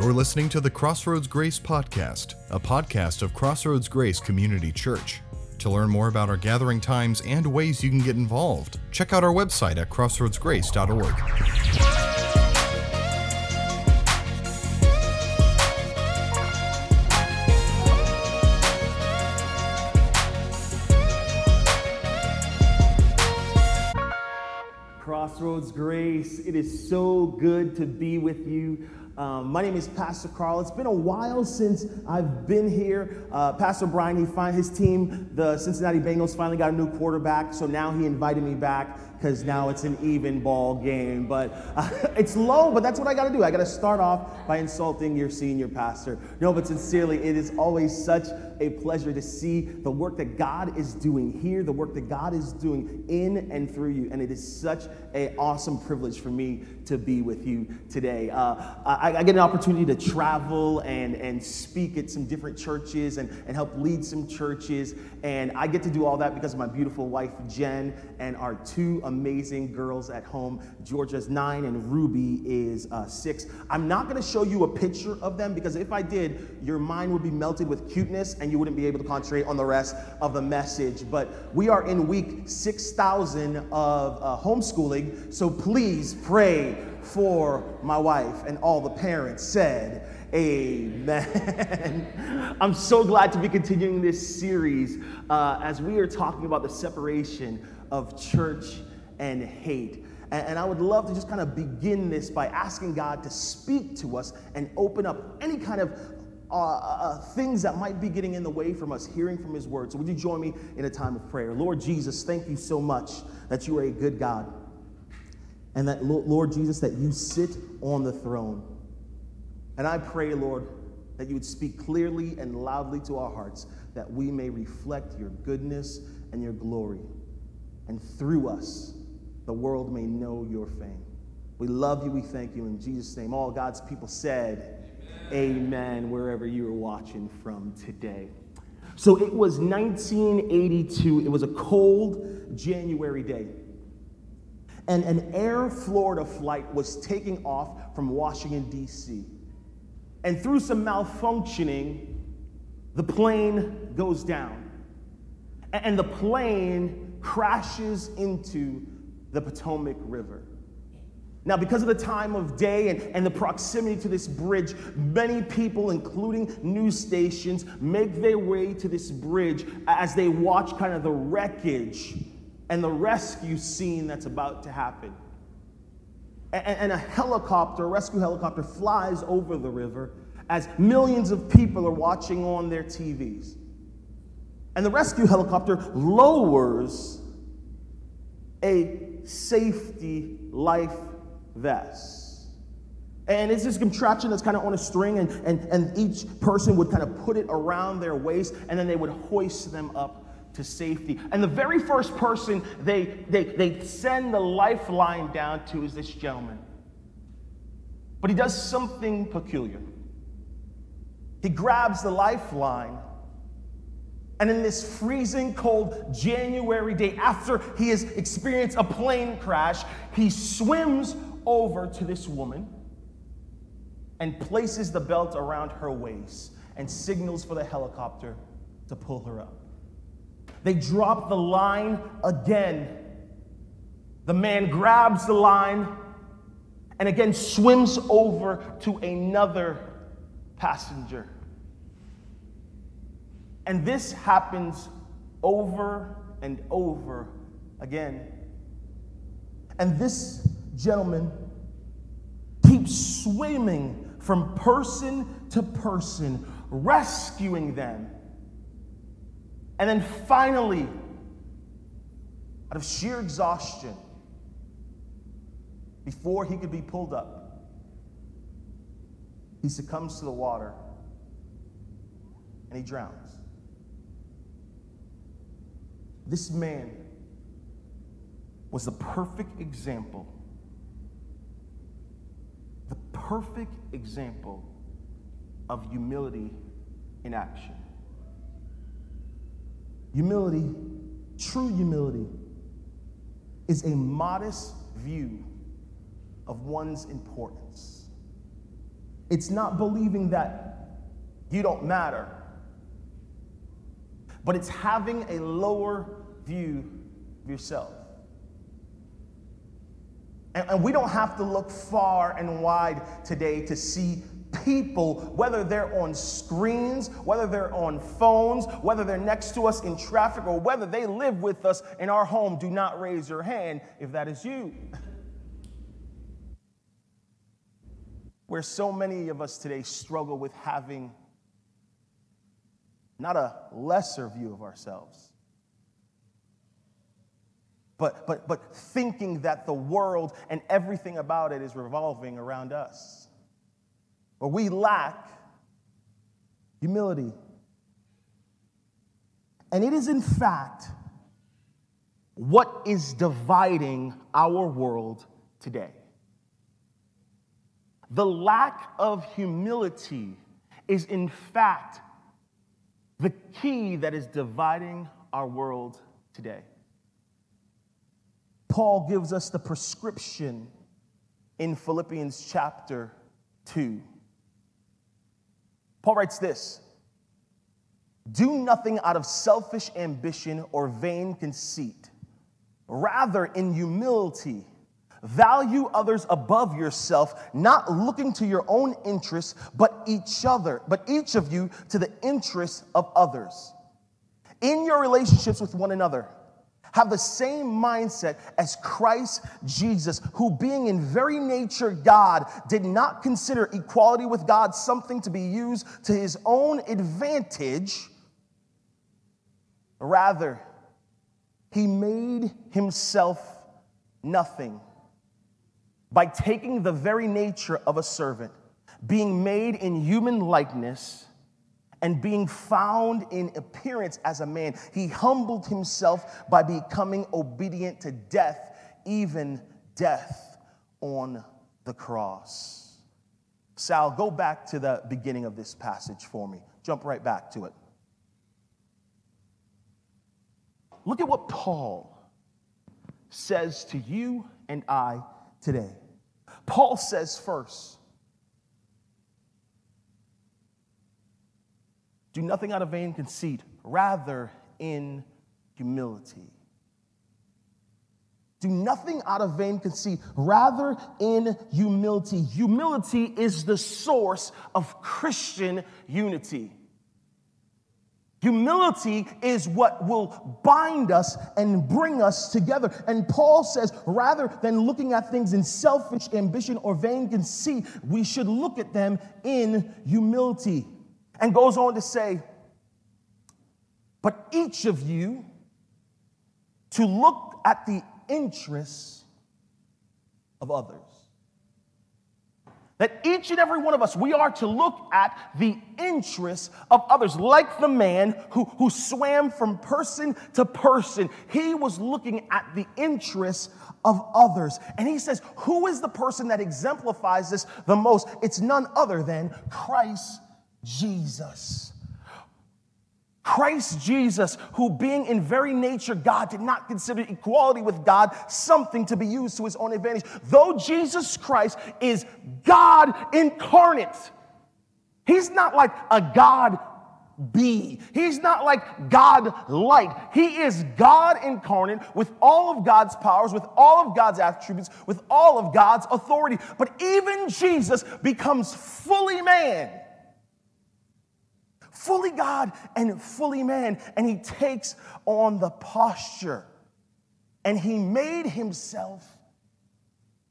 You're listening to the Crossroads Grace Podcast, a podcast of Crossroads Grace Community Church. To learn more about our gathering times and ways you can get involved, check out our website at crossroadsgrace.org. Crossroads Grace. It is so good to be with you. Um, my name is Pastor Carl. It's been a while since I've been here. Uh, Pastor Brian, he find his team, the Cincinnati Bengals, finally got a new quarterback, so now he invited me back because now it's an even ball game. But uh, it's low, but that's what I got to do. I got to start off by insulting your senior pastor. No, but sincerely, it is always such a pleasure to see the work that God is doing here, the work that God is doing in and through you. And it is such an awesome privilege for me to be with you today. Uh, I, I, get an opportunity to travel and, and speak at some different churches and, and help lead some churches. And I get to do all that because of my beautiful wife, Jen, and our two amazing girls at home. Georgia's nine and Ruby is uh, six. I'm not going to show you a picture of them because if I did, your mind would be melted with cuteness and you wouldn't be able to concentrate on the rest of the message. But we are in week 6,000 of uh, homeschooling, so please pray for my wife. And all the parents said, Amen. I'm so glad to be continuing this series uh, as we are talking about the separation of church and hate. And, I would love to just kind of begin this by asking God to speak to us and open up any kind of uh, uh, uh, things that might be getting in the way from us hearing from His Word. So, would you join me in a time of prayer? Lord Jesus, thank you so much that you are a good God. And that, Lord Jesus, that you sit on the throne. And I pray, Lord, that you would speak clearly and loudly to our hearts, that we may reflect your goodness and your glory. And through us, the world may know your fame. We love you. We thank you. In Jesus' name, all God's people said, amen, wherever you are watching from today. So it was 1982. It was a cold January day. And an Air Florida flight was taking off from Washington, D.C. And through some malfunctioning, the plane goes down. And the plane crashes into the Potomac River. Now, because of the time of day and, and the proximity to this bridge, many people, including news stations, make their way to this bridge as they watch kind of the wreckage and the rescue scene that's about to happen. And, and a helicopter, a rescue helicopter, flies over the river as millions of people are watching on their TVs. And the rescue helicopter lowers a safety life vest. And it's this contraption that's kind of on a string, and, and, and each person would kind of put it around their waist, and then they would hoist them up to safety. And the very first person they, they, they send the lifeline down to is this gentleman. But he does something peculiar. He grabs the lifeline and in this freezing cold January day, after he has experienced a plane crash, he swims over to this woman and places the belt around her waist and signals for the helicopter to pull her up. They drop the line again. The man grabs the line and again swims over to another passenger. And this happens over and over again. And this gentleman keeps swimming from person to person, rescuing them. And then finally, out of sheer exhaustion, before he could be pulled up, he succumbs to the water and he drowns. This man was the perfect example, the perfect example of humility in action. Humility, true humility, is a modest view of one's importance. It's not believing that you don't matter, but it's having a lower view of yourself. And, and we don't have to look far and wide today to see people, whether they're on screens, whether they're on phones, whether they're next to us in traffic, or whether they live with us in our home, do not raise your hand if that is you. Where so many of us today struggle with having not a lesser view of ourselves, but, but, but thinking that the world and everything about it is revolving around us. But we lack humility. And it is, in fact, what is dividing our world today. The lack of humility is, in fact, the key that is dividing our world today. Paul gives us the prescription in Philippians chapter 2. Paul writes this Do nothing out of selfish ambition or vain conceit. Rather, in humility, value others above yourself, not looking to your own interests, but each other, but each of you to the interests of others. In your relationships with one another, have the same mindset as Christ Jesus, who, being in very nature God, did not consider equality with God something to be used to his own advantage. Rather, he made himself nothing by taking the very nature of a servant, being made in human likeness and being found in appearance as a man, he humbled himself by becoming obedient to death, even death on the cross. Sal, go back to the beginning of this passage for me. Jump right back to it. Look at what Paul says to you and I today. Paul says first, Do nothing out of vain conceit, rather in humility. Do nothing out of vain conceit, rather in humility. Humility is the source of Christian unity. Humility is what will bind us and bring us together. And Paul says, rather than looking at things in selfish ambition or vain conceit, we should look at them in humility and goes on to say, But each of you to look at the interests of others. That each and every one of us, we are to look at the interests of others, like the man who, who swam from person to person. He was looking at the interests of others. And he says, Who is the person that exemplifies this the most? It's none other than Christ Jesus. Christ Jesus, who being in very nature God, did not consider equality with God something to be used to his own advantage. Though Jesus Christ is God incarnate, he's not like a God be. He's not like God light. He is God incarnate with all of God's powers, with all of God's attributes, with all of God's authority. But even Jesus becomes fully man fully God and fully man. And he takes on the posture and he made himself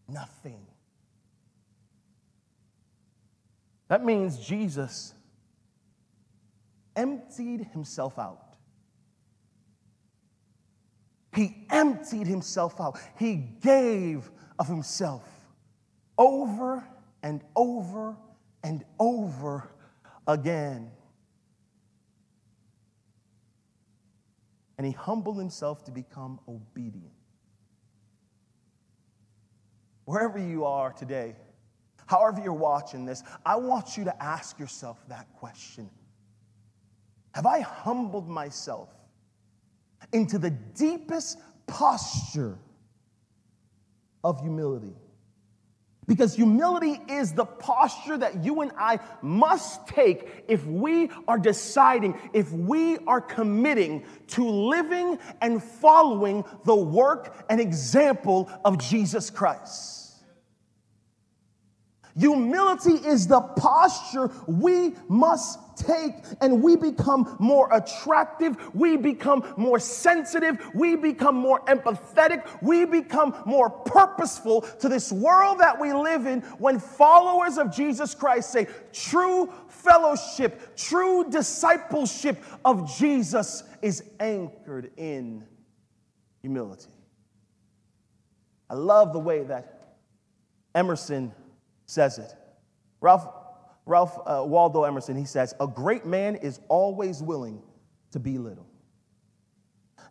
nothing. That means Jesus emptied himself out. He emptied himself out. He gave of himself over and over and over again. And he humbled himself to become obedient. Wherever you are today, however you're watching this, I want you to ask yourself that question Have I humbled myself into the deepest posture of humility? Because humility is the posture that you and I must take if we are deciding, if we are committing to living and following the work and example of Jesus Christ. Humility is the posture we must take, and we become more attractive, we become more sensitive, we become more empathetic, we become more purposeful to this world that we live in when followers of Jesus Christ say, true fellowship, true discipleship of Jesus is anchored in humility. I love the way that Emerson says it. Ralph, Ralph uh, Waldo Emerson, he says, A great man is always willing to be little.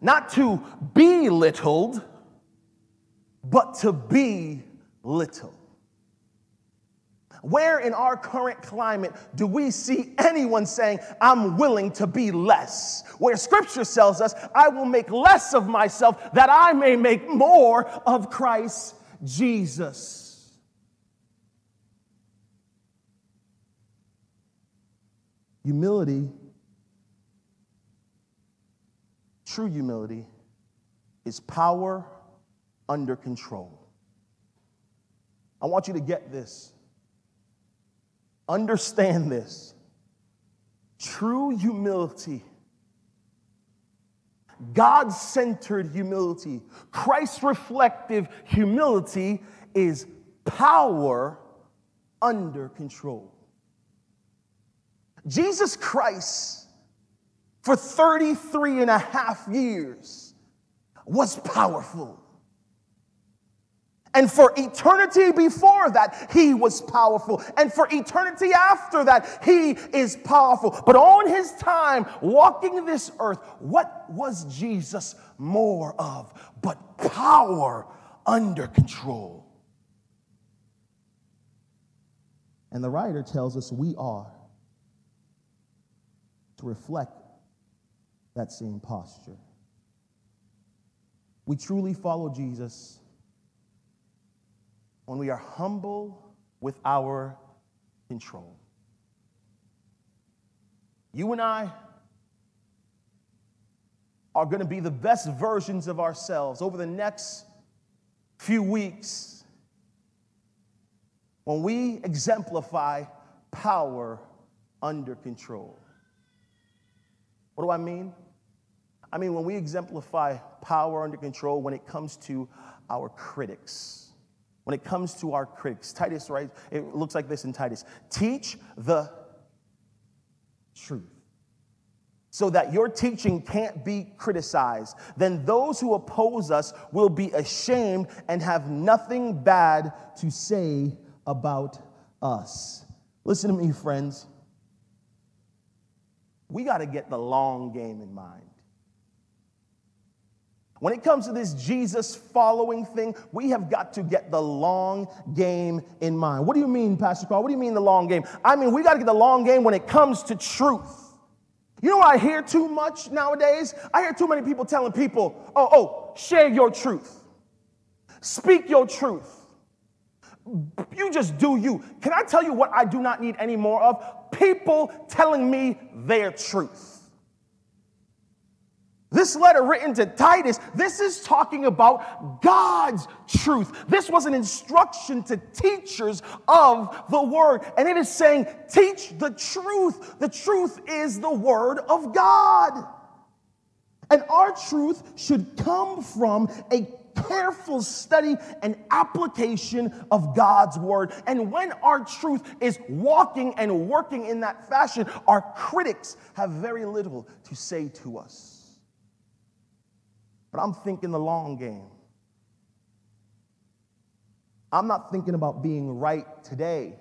Not to be littled, but to be little. Where in our current climate do we see anyone saying, I'm willing to be less? Where scripture tells us, I will make less of myself that I may make more of Christ Jesus. Humility, true humility, is power under control. I want you to get this. Understand this. True humility, God centered humility, Christ reflective humility is power under control. Jesus Christ, for 33 and a half years, was powerful. And for eternity before that, he was powerful. And for eternity after that, he is powerful. But on his time walking this earth, what was Jesus more of but power under control? And the writer tells us we are to reflect that same posture. We truly follow Jesus when we are humble with our control. You and I are going to be the best versions of ourselves over the next few weeks when we exemplify power under control. What do I mean? I mean, when we exemplify power under control when it comes to our critics. When it comes to our critics, Titus, right? It looks like this in Titus teach the truth so that your teaching can't be criticized. Then those who oppose us will be ashamed and have nothing bad to say about us. Listen to me, friends we got to get the long game in mind. When it comes to this Jesus following thing, we have got to get the long game in mind. What do you mean, Pastor Carl? What do you mean the long game? I mean, we got to get the long game when it comes to truth. You know what I hear too much nowadays? I hear too many people telling people, oh, oh, share your truth, speak your truth. You just do you. Can I tell you what I do not need any more of? People telling me their truth. This letter written to Titus, this is talking about God's truth. This was an instruction to teachers of the word. And it is saying, teach the truth. The truth is the word of God. And our truth should come from a careful study and application of God's word. And when our truth is walking and working in that fashion, our critics have very little to say to us. But I'm thinking the long game. I'm not thinking about being right today.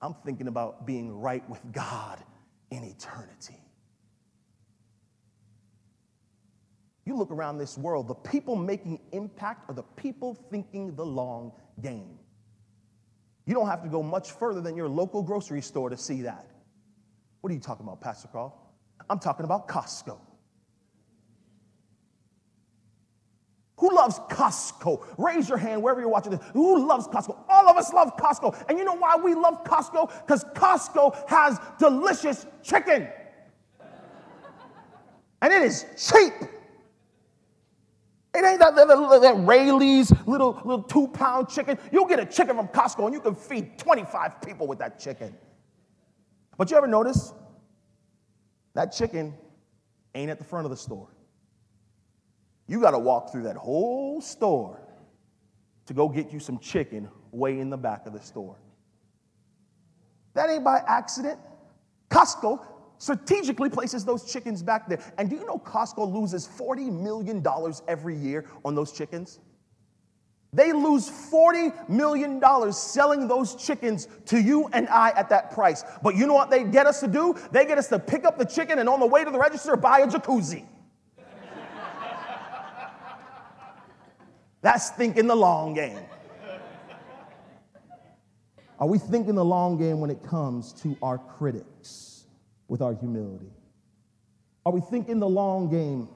I'm thinking about being right with God in eternity. You look around this world, the people making impact are the people thinking the long game. You don't have to go much further than your local grocery store to see that. What are you talking about, Pastor Carl? I'm talking about Costco. Who loves Costco? Raise your hand wherever you're watching this. Who loves Costco? All of us love Costco. And you know why we love Costco? Because Costco has delicious chicken. And it is cheap. It ain't that, that, that, that Raley's little, little two pound chicken. You'll get a chicken from Costco and you can feed 25 people with that chicken. But you ever notice that chicken ain't at the front of the store? You got to walk through that whole store to go get you some chicken way in the back of the store. That ain't by accident. Costco strategically places those chickens back there. And do you know Costco loses $40 million every year on those chickens? They lose $40 million selling those chickens to you and I at that price. But you know what they get us to do? They get us to pick up the chicken and on the way to the register buy a jacuzzi. That's thinking the long game. Are we thinking the long game when it comes to our critics with our humility? Are we thinking the long game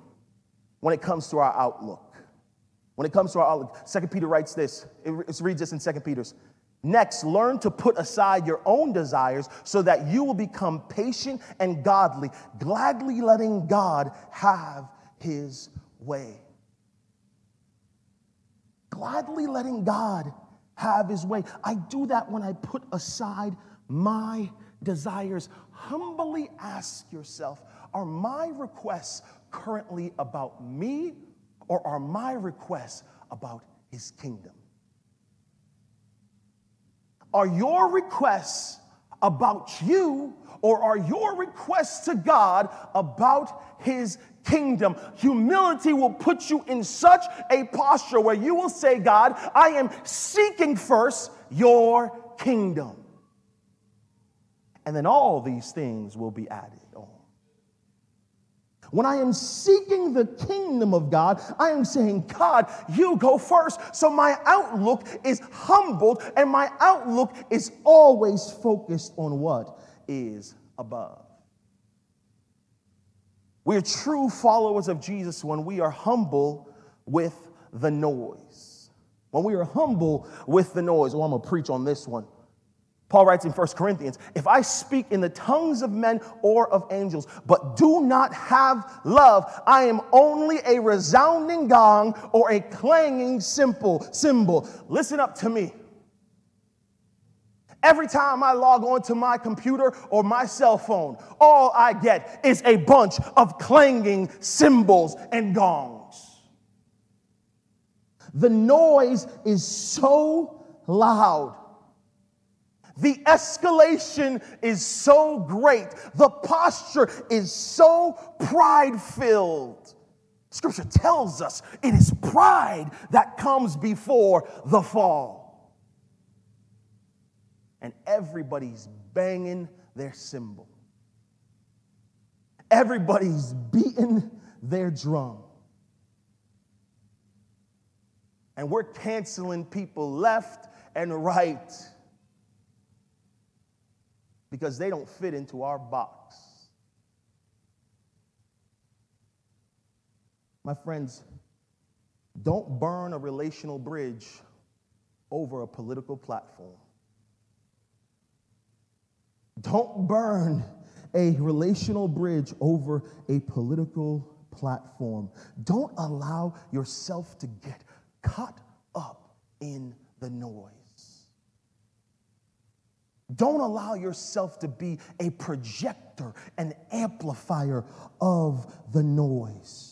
when it comes to our outlook? When it comes to our outlook, 2 Peter writes this, it reads this in 2 Peter's. Next, learn to put aside your own desires so that you will become patient and godly, gladly letting God have his way gladly letting God have his way. I do that when I put aside my desires. Humbly ask yourself are my requests currently about me or are my requests about his kingdom? Are your requests about you or are your requests to God about his kingdom. Humility will put you in such a posture where you will say, God, I am seeking first your kingdom. And then all these things will be added on. When I am seeking the kingdom of God, I am saying, God, you go first. So my outlook is humbled and my outlook is always focused on what is above. We're true followers of Jesus when we are humble with the noise. When we are humble with the noise. Oh, well, I'm going to preach on this one. Paul writes in 1 Corinthians If I speak in the tongues of men or of angels, but do not have love, I am only a resounding gong or a clanging cymbal. cymbal. Listen up to me. Every time I log on to my computer or my cell phone, all I get is a bunch of clanging cymbals and gongs. The noise is so loud. The escalation is so great. The posture is so pride filled. Scripture tells us it is pride that comes before the fall and everybody's banging their cymbal. Everybody's beating their drum. And we're canceling people left and right because they don't fit into our box. My friends, don't burn a relational bridge over a political platform. Don't burn a relational bridge over a political platform. Don't allow yourself to get caught up in the noise. Don't allow yourself to be a projector, an amplifier of the noise.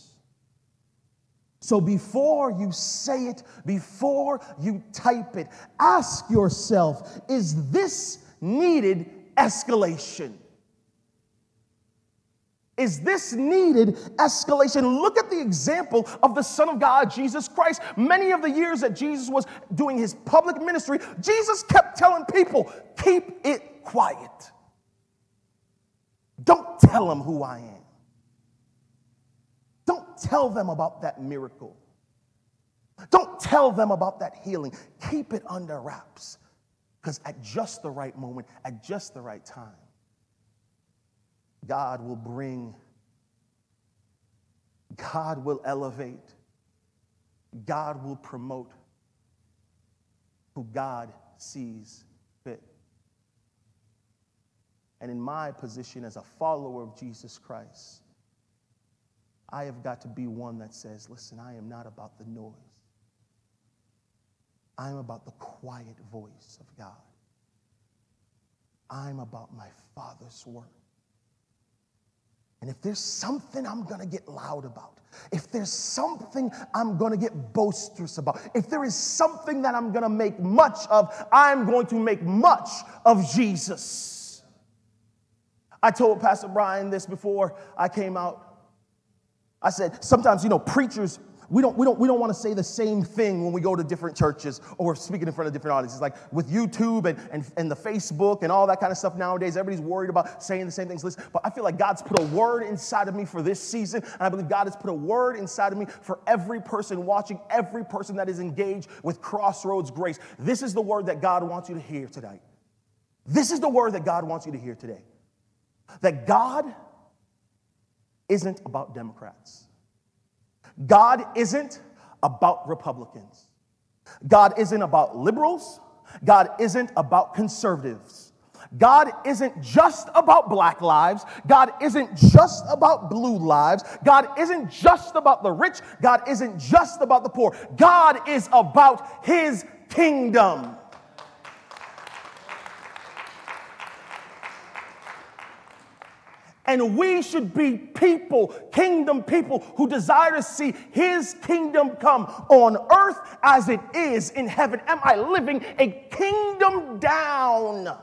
So before you say it, before you type it, ask yourself is this needed escalation. Is this needed escalation? Look at the example of the Son of God, Jesus Christ. Many of the years that Jesus was doing his public ministry, Jesus kept telling people, keep it quiet. Don't tell them who I am. Don't tell them about that miracle. Don't tell them about that healing. Keep it under wraps. Because at just the right moment, at just the right time, God will bring, God will elevate, God will promote who God sees fit. And in my position as a follower of Jesus Christ, I have got to be one that says, listen, I am not about the noise. I'm about the quiet voice of God. I'm about my Father's word. And if there's something I'm to get loud about, if there's something I'm to get boisterous about, if there is something that I'm to make much of, I'm going to make much of Jesus. I told Pastor Brian this before I came out. I said, sometimes, you know, preachers we don't, we don't, we don't want to say the same thing when we go to different churches or speaking in front of different audiences. Like with YouTube and, and, and the Facebook and all that kind of stuff nowadays, everybody's worried about saying the same things. Listen, but I feel like God's put a word inside of me for this season. And I believe God has put a word inside of me for every person watching, every person that is engaged with Crossroads Grace. This is the word that God wants you to hear tonight. This is the word that God wants you to hear today. That God isn't about Democrats. God isn't about Republicans. God isn't about liberals. God isn't about conservatives. God isn't just about black lives. God isn't just about blue lives. God isn't just about the rich. God isn't just about the poor. God is about his kingdom. And we should be people, kingdom people, who desire to see his kingdom come on earth as it is in heaven. Am I living a kingdom down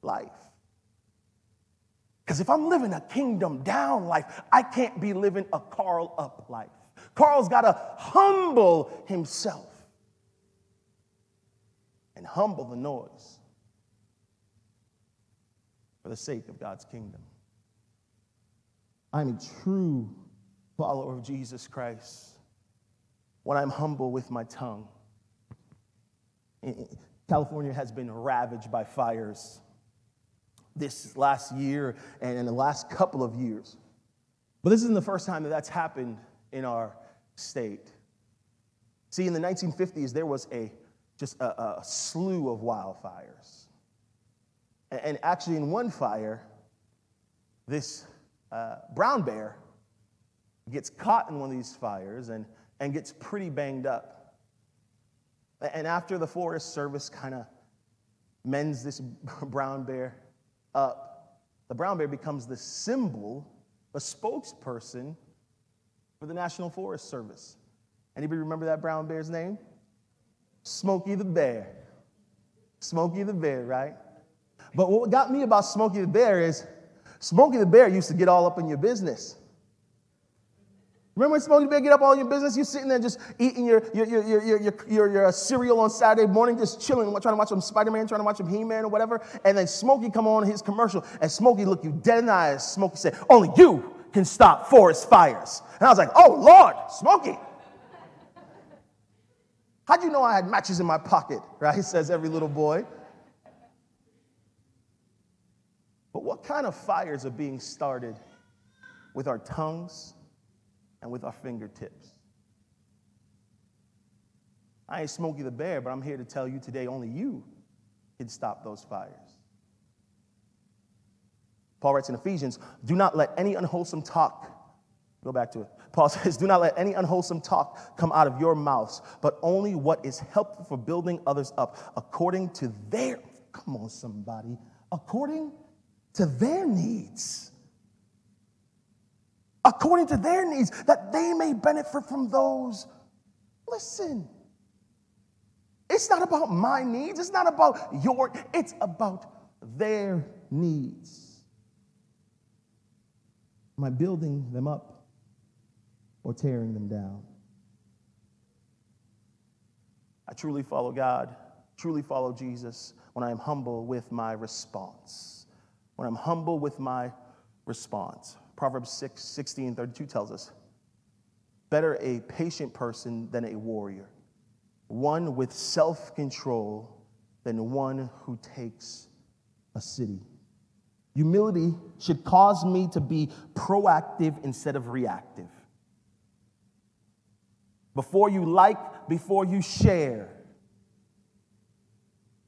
life? Because if I'm living a kingdom down life, I can't be living a Carl up life. Carl's got to humble himself and humble the noise for the sake of God's kingdom. I'm a true follower of Jesus Christ when I'm humble with my tongue. California has been ravaged by fires this last year and in the last couple of years. But this isn't the first time that that's happened in our state. See, in the 1950s, there was a just a, a slew of wildfires. And actually, in one fire, this uh, brown bear gets caught in one of these fires and, and gets pretty banged up. And after the Forest Service kind of mends this brown bear up, the brown bear becomes the symbol, a spokesperson for the National Forest Service. Anybody remember that brown bear's name? Smokey the Bear. Smokey the Bear, right? But what got me about Smokey the Bear is Smokey the Bear used to get all up in your business. Remember when Smokey the Bear get up all in your business? You're sitting there just eating your, your, your, your, your, your, your uh, cereal on Saturday morning, just chilling, trying to watch some Spider-Man, trying to watch some He-Man or whatever. And then Smokey come on his commercial, and Smokey look you dead in the eyes. Smokey said, only you can stop forest fires. And I was like, oh, Lord, Smokey. How'd you know I had matches in my pocket, right? He Says every little boy. But what kind of fires are being started with our tongues and with our fingertips? I ain't Smokey the Bear, but I'm here to tell you today only you can stop those fires. Paul writes in Ephesians, do not let any unwholesome talk, go back to it. Paul says, do not let any unwholesome talk come out of your mouths, but only what is helpful for building others up according to their, come on, somebody, according to their needs. According to their needs, that they may benefit from those. Listen, it's not about my needs, it's not about your, it's about their needs. Am I building them up or tearing them down? I truly follow God, truly follow Jesus when I am humble with my response when I'm humble with my response. Proverbs 6, 16, 32 tells us better a patient person than a warrior, one with self control than one who takes a city. Humility should cause me to be proactive instead of reactive. before you like, before you share.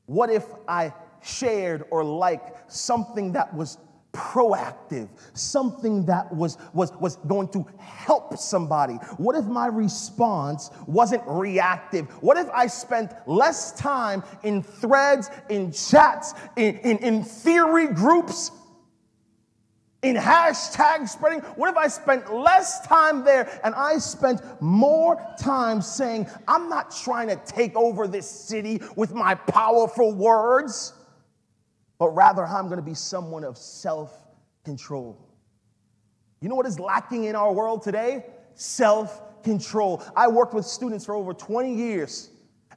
What if I shared or liked something that was proactive, something that was, was, was going to help somebody? What if my response wasn't reactive? What if I spent less time in threads, in chats, in, in, in theory groups, in hashtag spreading? What if I spent less time there and I spent more time saying, I'm not trying to take over this city with my powerful words, but rather I'm going to be someone of self control. You know what is lacking in our world today? Self control. I worked with students for over 20 years.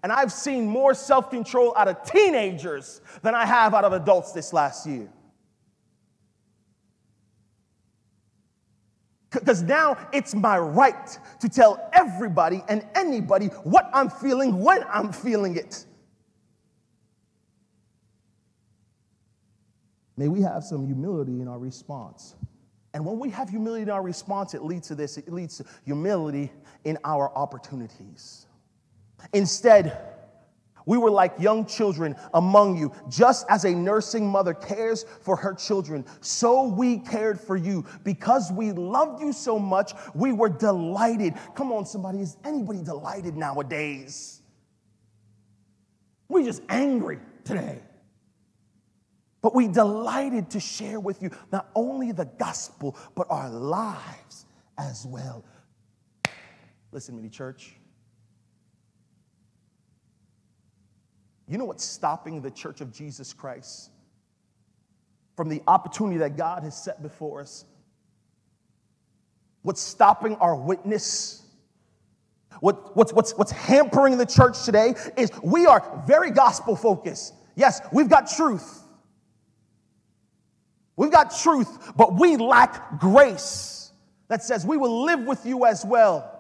And I've seen more self control out of teenagers than I have out of adults this last year. Because now it's my right to tell everybody and anybody what I'm feeling when I'm feeling it. May we have some humility in our response. And when we have humility in our response, it leads to this it leads to humility in our opportunities. Instead, we were like young children among you. Just as a nursing mother cares for her children, so we cared for you. Because we loved you so much, we were delighted. Come on, somebody, is anybody delighted nowadays? We're just angry today. But we delighted to share with you not only the gospel, but our lives as well. Listen to me, church. You know what's stopping the church of Jesus Christ from the opportunity that God has set before us? What's stopping our witness? What, what's, what's, what's hampering the church today is we are very gospel focused. Yes, we've got truth. We've got truth, but we lack grace that says we will live with you as well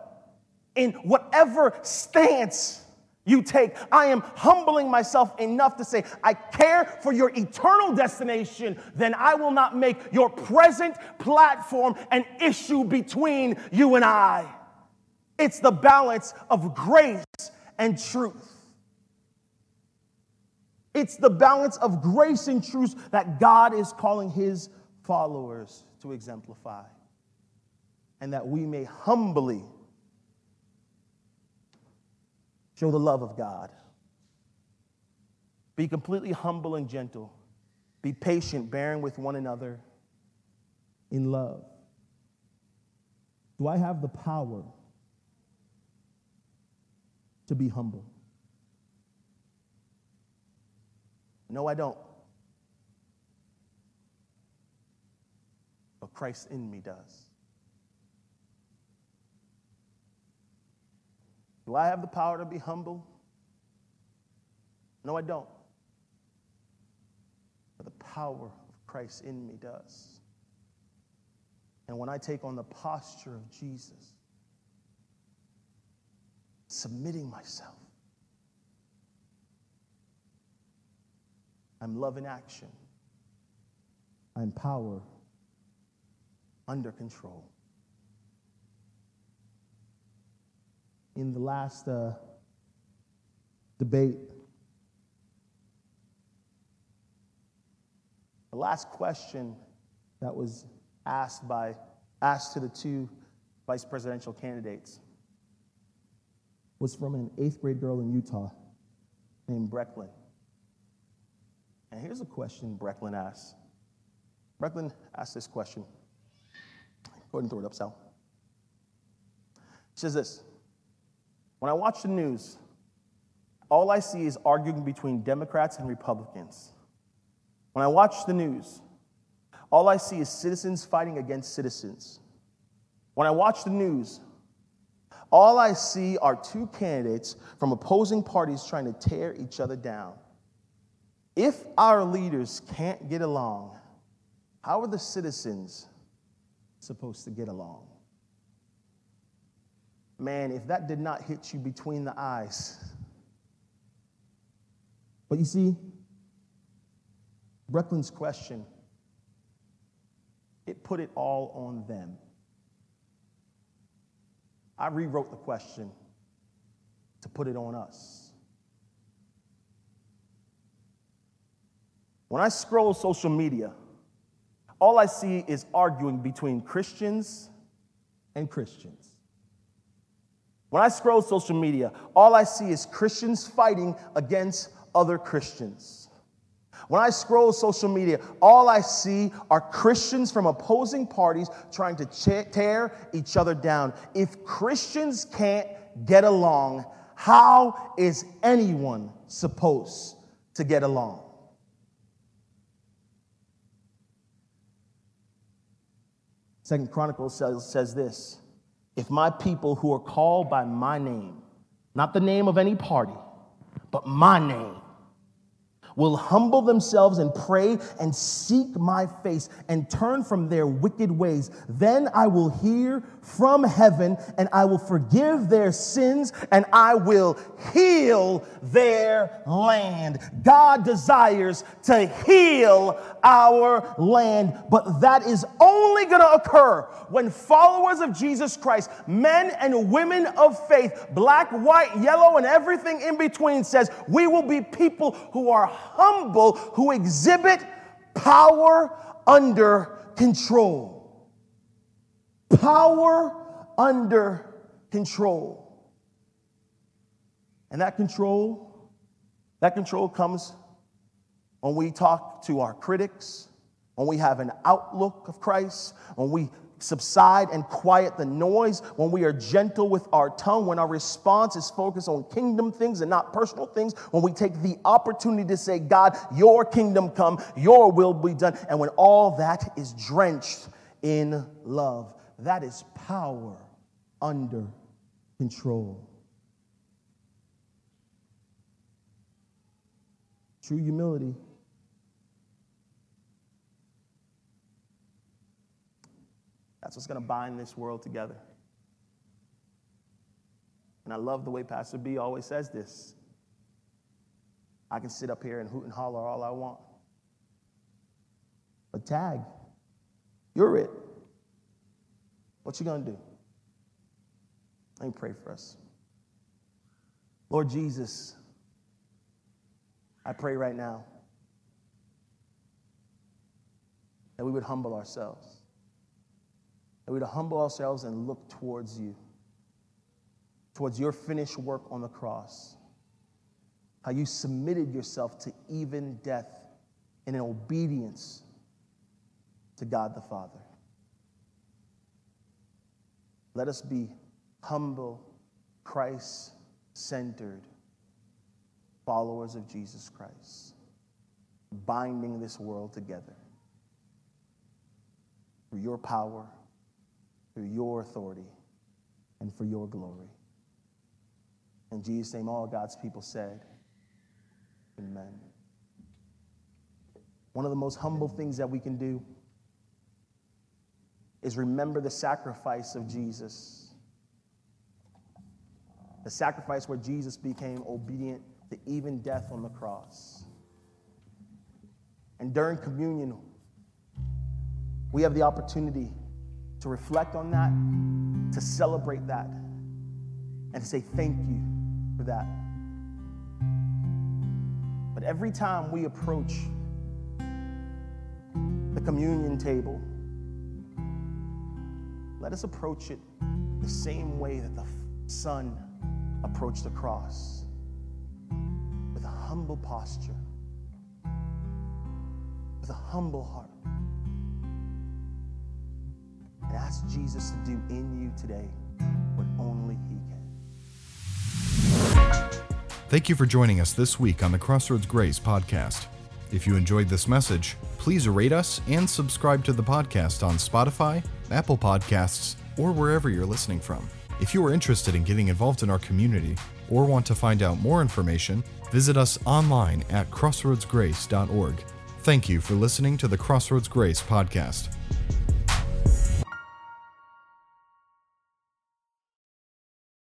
in whatever stance you take. I am humbling myself enough to say, I care for your eternal destination, then I will not make your present platform an issue between you and I. It's the balance of grace and truth. It's the balance of grace and truth that God is calling his followers to exemplify. And that we may humbly Show the love of God. Be completely humble and gentle. Be patient, bearing with one another in love. Do I have the power to be humble? No, I don't. But Christ in me does. Do I have the power to be humble? No, I don't. But the power of Christ in me does. And when I take on the posture of Jesus, submitting myself, I'm love in action. I'm power under control. in the last uh, debate. The last question that was asked by asked to the two vice presidential candidates was from an eighth grade girl in Utah named Brecklynn. And here's a question Brecklynn asked. Brecklynn asked this question. Go ahead and throw it up, Sal. She says this when I watch the news, all I see is arguing between Democrats and Republicans. When I watch the news, all I see is citizens fighting against citizens. When I watch the news, all I see are two candidates from opposing parties trying to tear each other down. If our leaders can't get along, how are the citizens supposed to get along? Man, if that did not hit you between the eyes. But you see, Brecklynn's question, it put it all on them. I rewrote the question to put it on us. When I scroll social media, all I see is arguing between Christians and Christians. When I scroll social media, all I see is Christians fighting against other Christians. When I scroll social media, all I see are Christians from opposing parties trying to tear each other down. If Christians can't get along, how is anyone supposed to get along? Second Chronicles says, says this If my people who are called by my name, not the name of any party, but my name, will humble themselves and pray and seek my face and turn from their wicked ways, then I will hear from heaven and I will forgive their sins and I will heal their land. God desires to heal our land, but that is only going to occur when followers of Jesus Christ, men and women of faith, black, white, yellow, and everything in between, says we will be people who are humble, who exhibit power under control. Power under control. And that control, that control comes when we talk to our critics, when we have an outlook of Christ, when we subside and quiet the noise, when we are gentle with our tongue, when our response is focused on kingdom things and not personal things, when we take the opportunity to say, God, your kingdom come, your will be done, and when all that is drenched in love, that is power under control. True humility. That's what's going to bind this world together. And I love the way Pastor B always says this. I can sit up here and hoot and holler all I want. But tag, you're it. What you gonna do? Let me pray for us. Lord Jesus, I pray right now that we would humble ourselves, that we would humble ourselves and look towards you, towards your finished work on the cross, how you submitted yourself to even death in an obedience to God the Father. Let us be humble, Christ centered followers of Jesus Christ, binding this world together through your power, through your authority, and for your glory. In Jesus' name, all God's people said, Amen. One of the most humble things that we can do is remember the sacrifice of Jesus. The sacrifice where Jesus became obedient to even death on the cross. And during communion, we have the opportunity to reflect on that, to celebrate that, and to say thank you for that. But every time we approach the communion table, let us approach it the same way that the Son approached the cross with a humble posture, with a humble heart. And ask Jesus to do in you today what only He can. Thank you for joining us this week on the Crossroads Grace podcast. If you enjoyed this message, please rate us and subscribe to the podcast on Spotify, Apple Podcasts, or wherever you're listening from. If you are interested in getting involved in our community or want to find out more information, visit us online at crossroadsgrace.org. Thank you for listening to the Crossroads Grace podcast.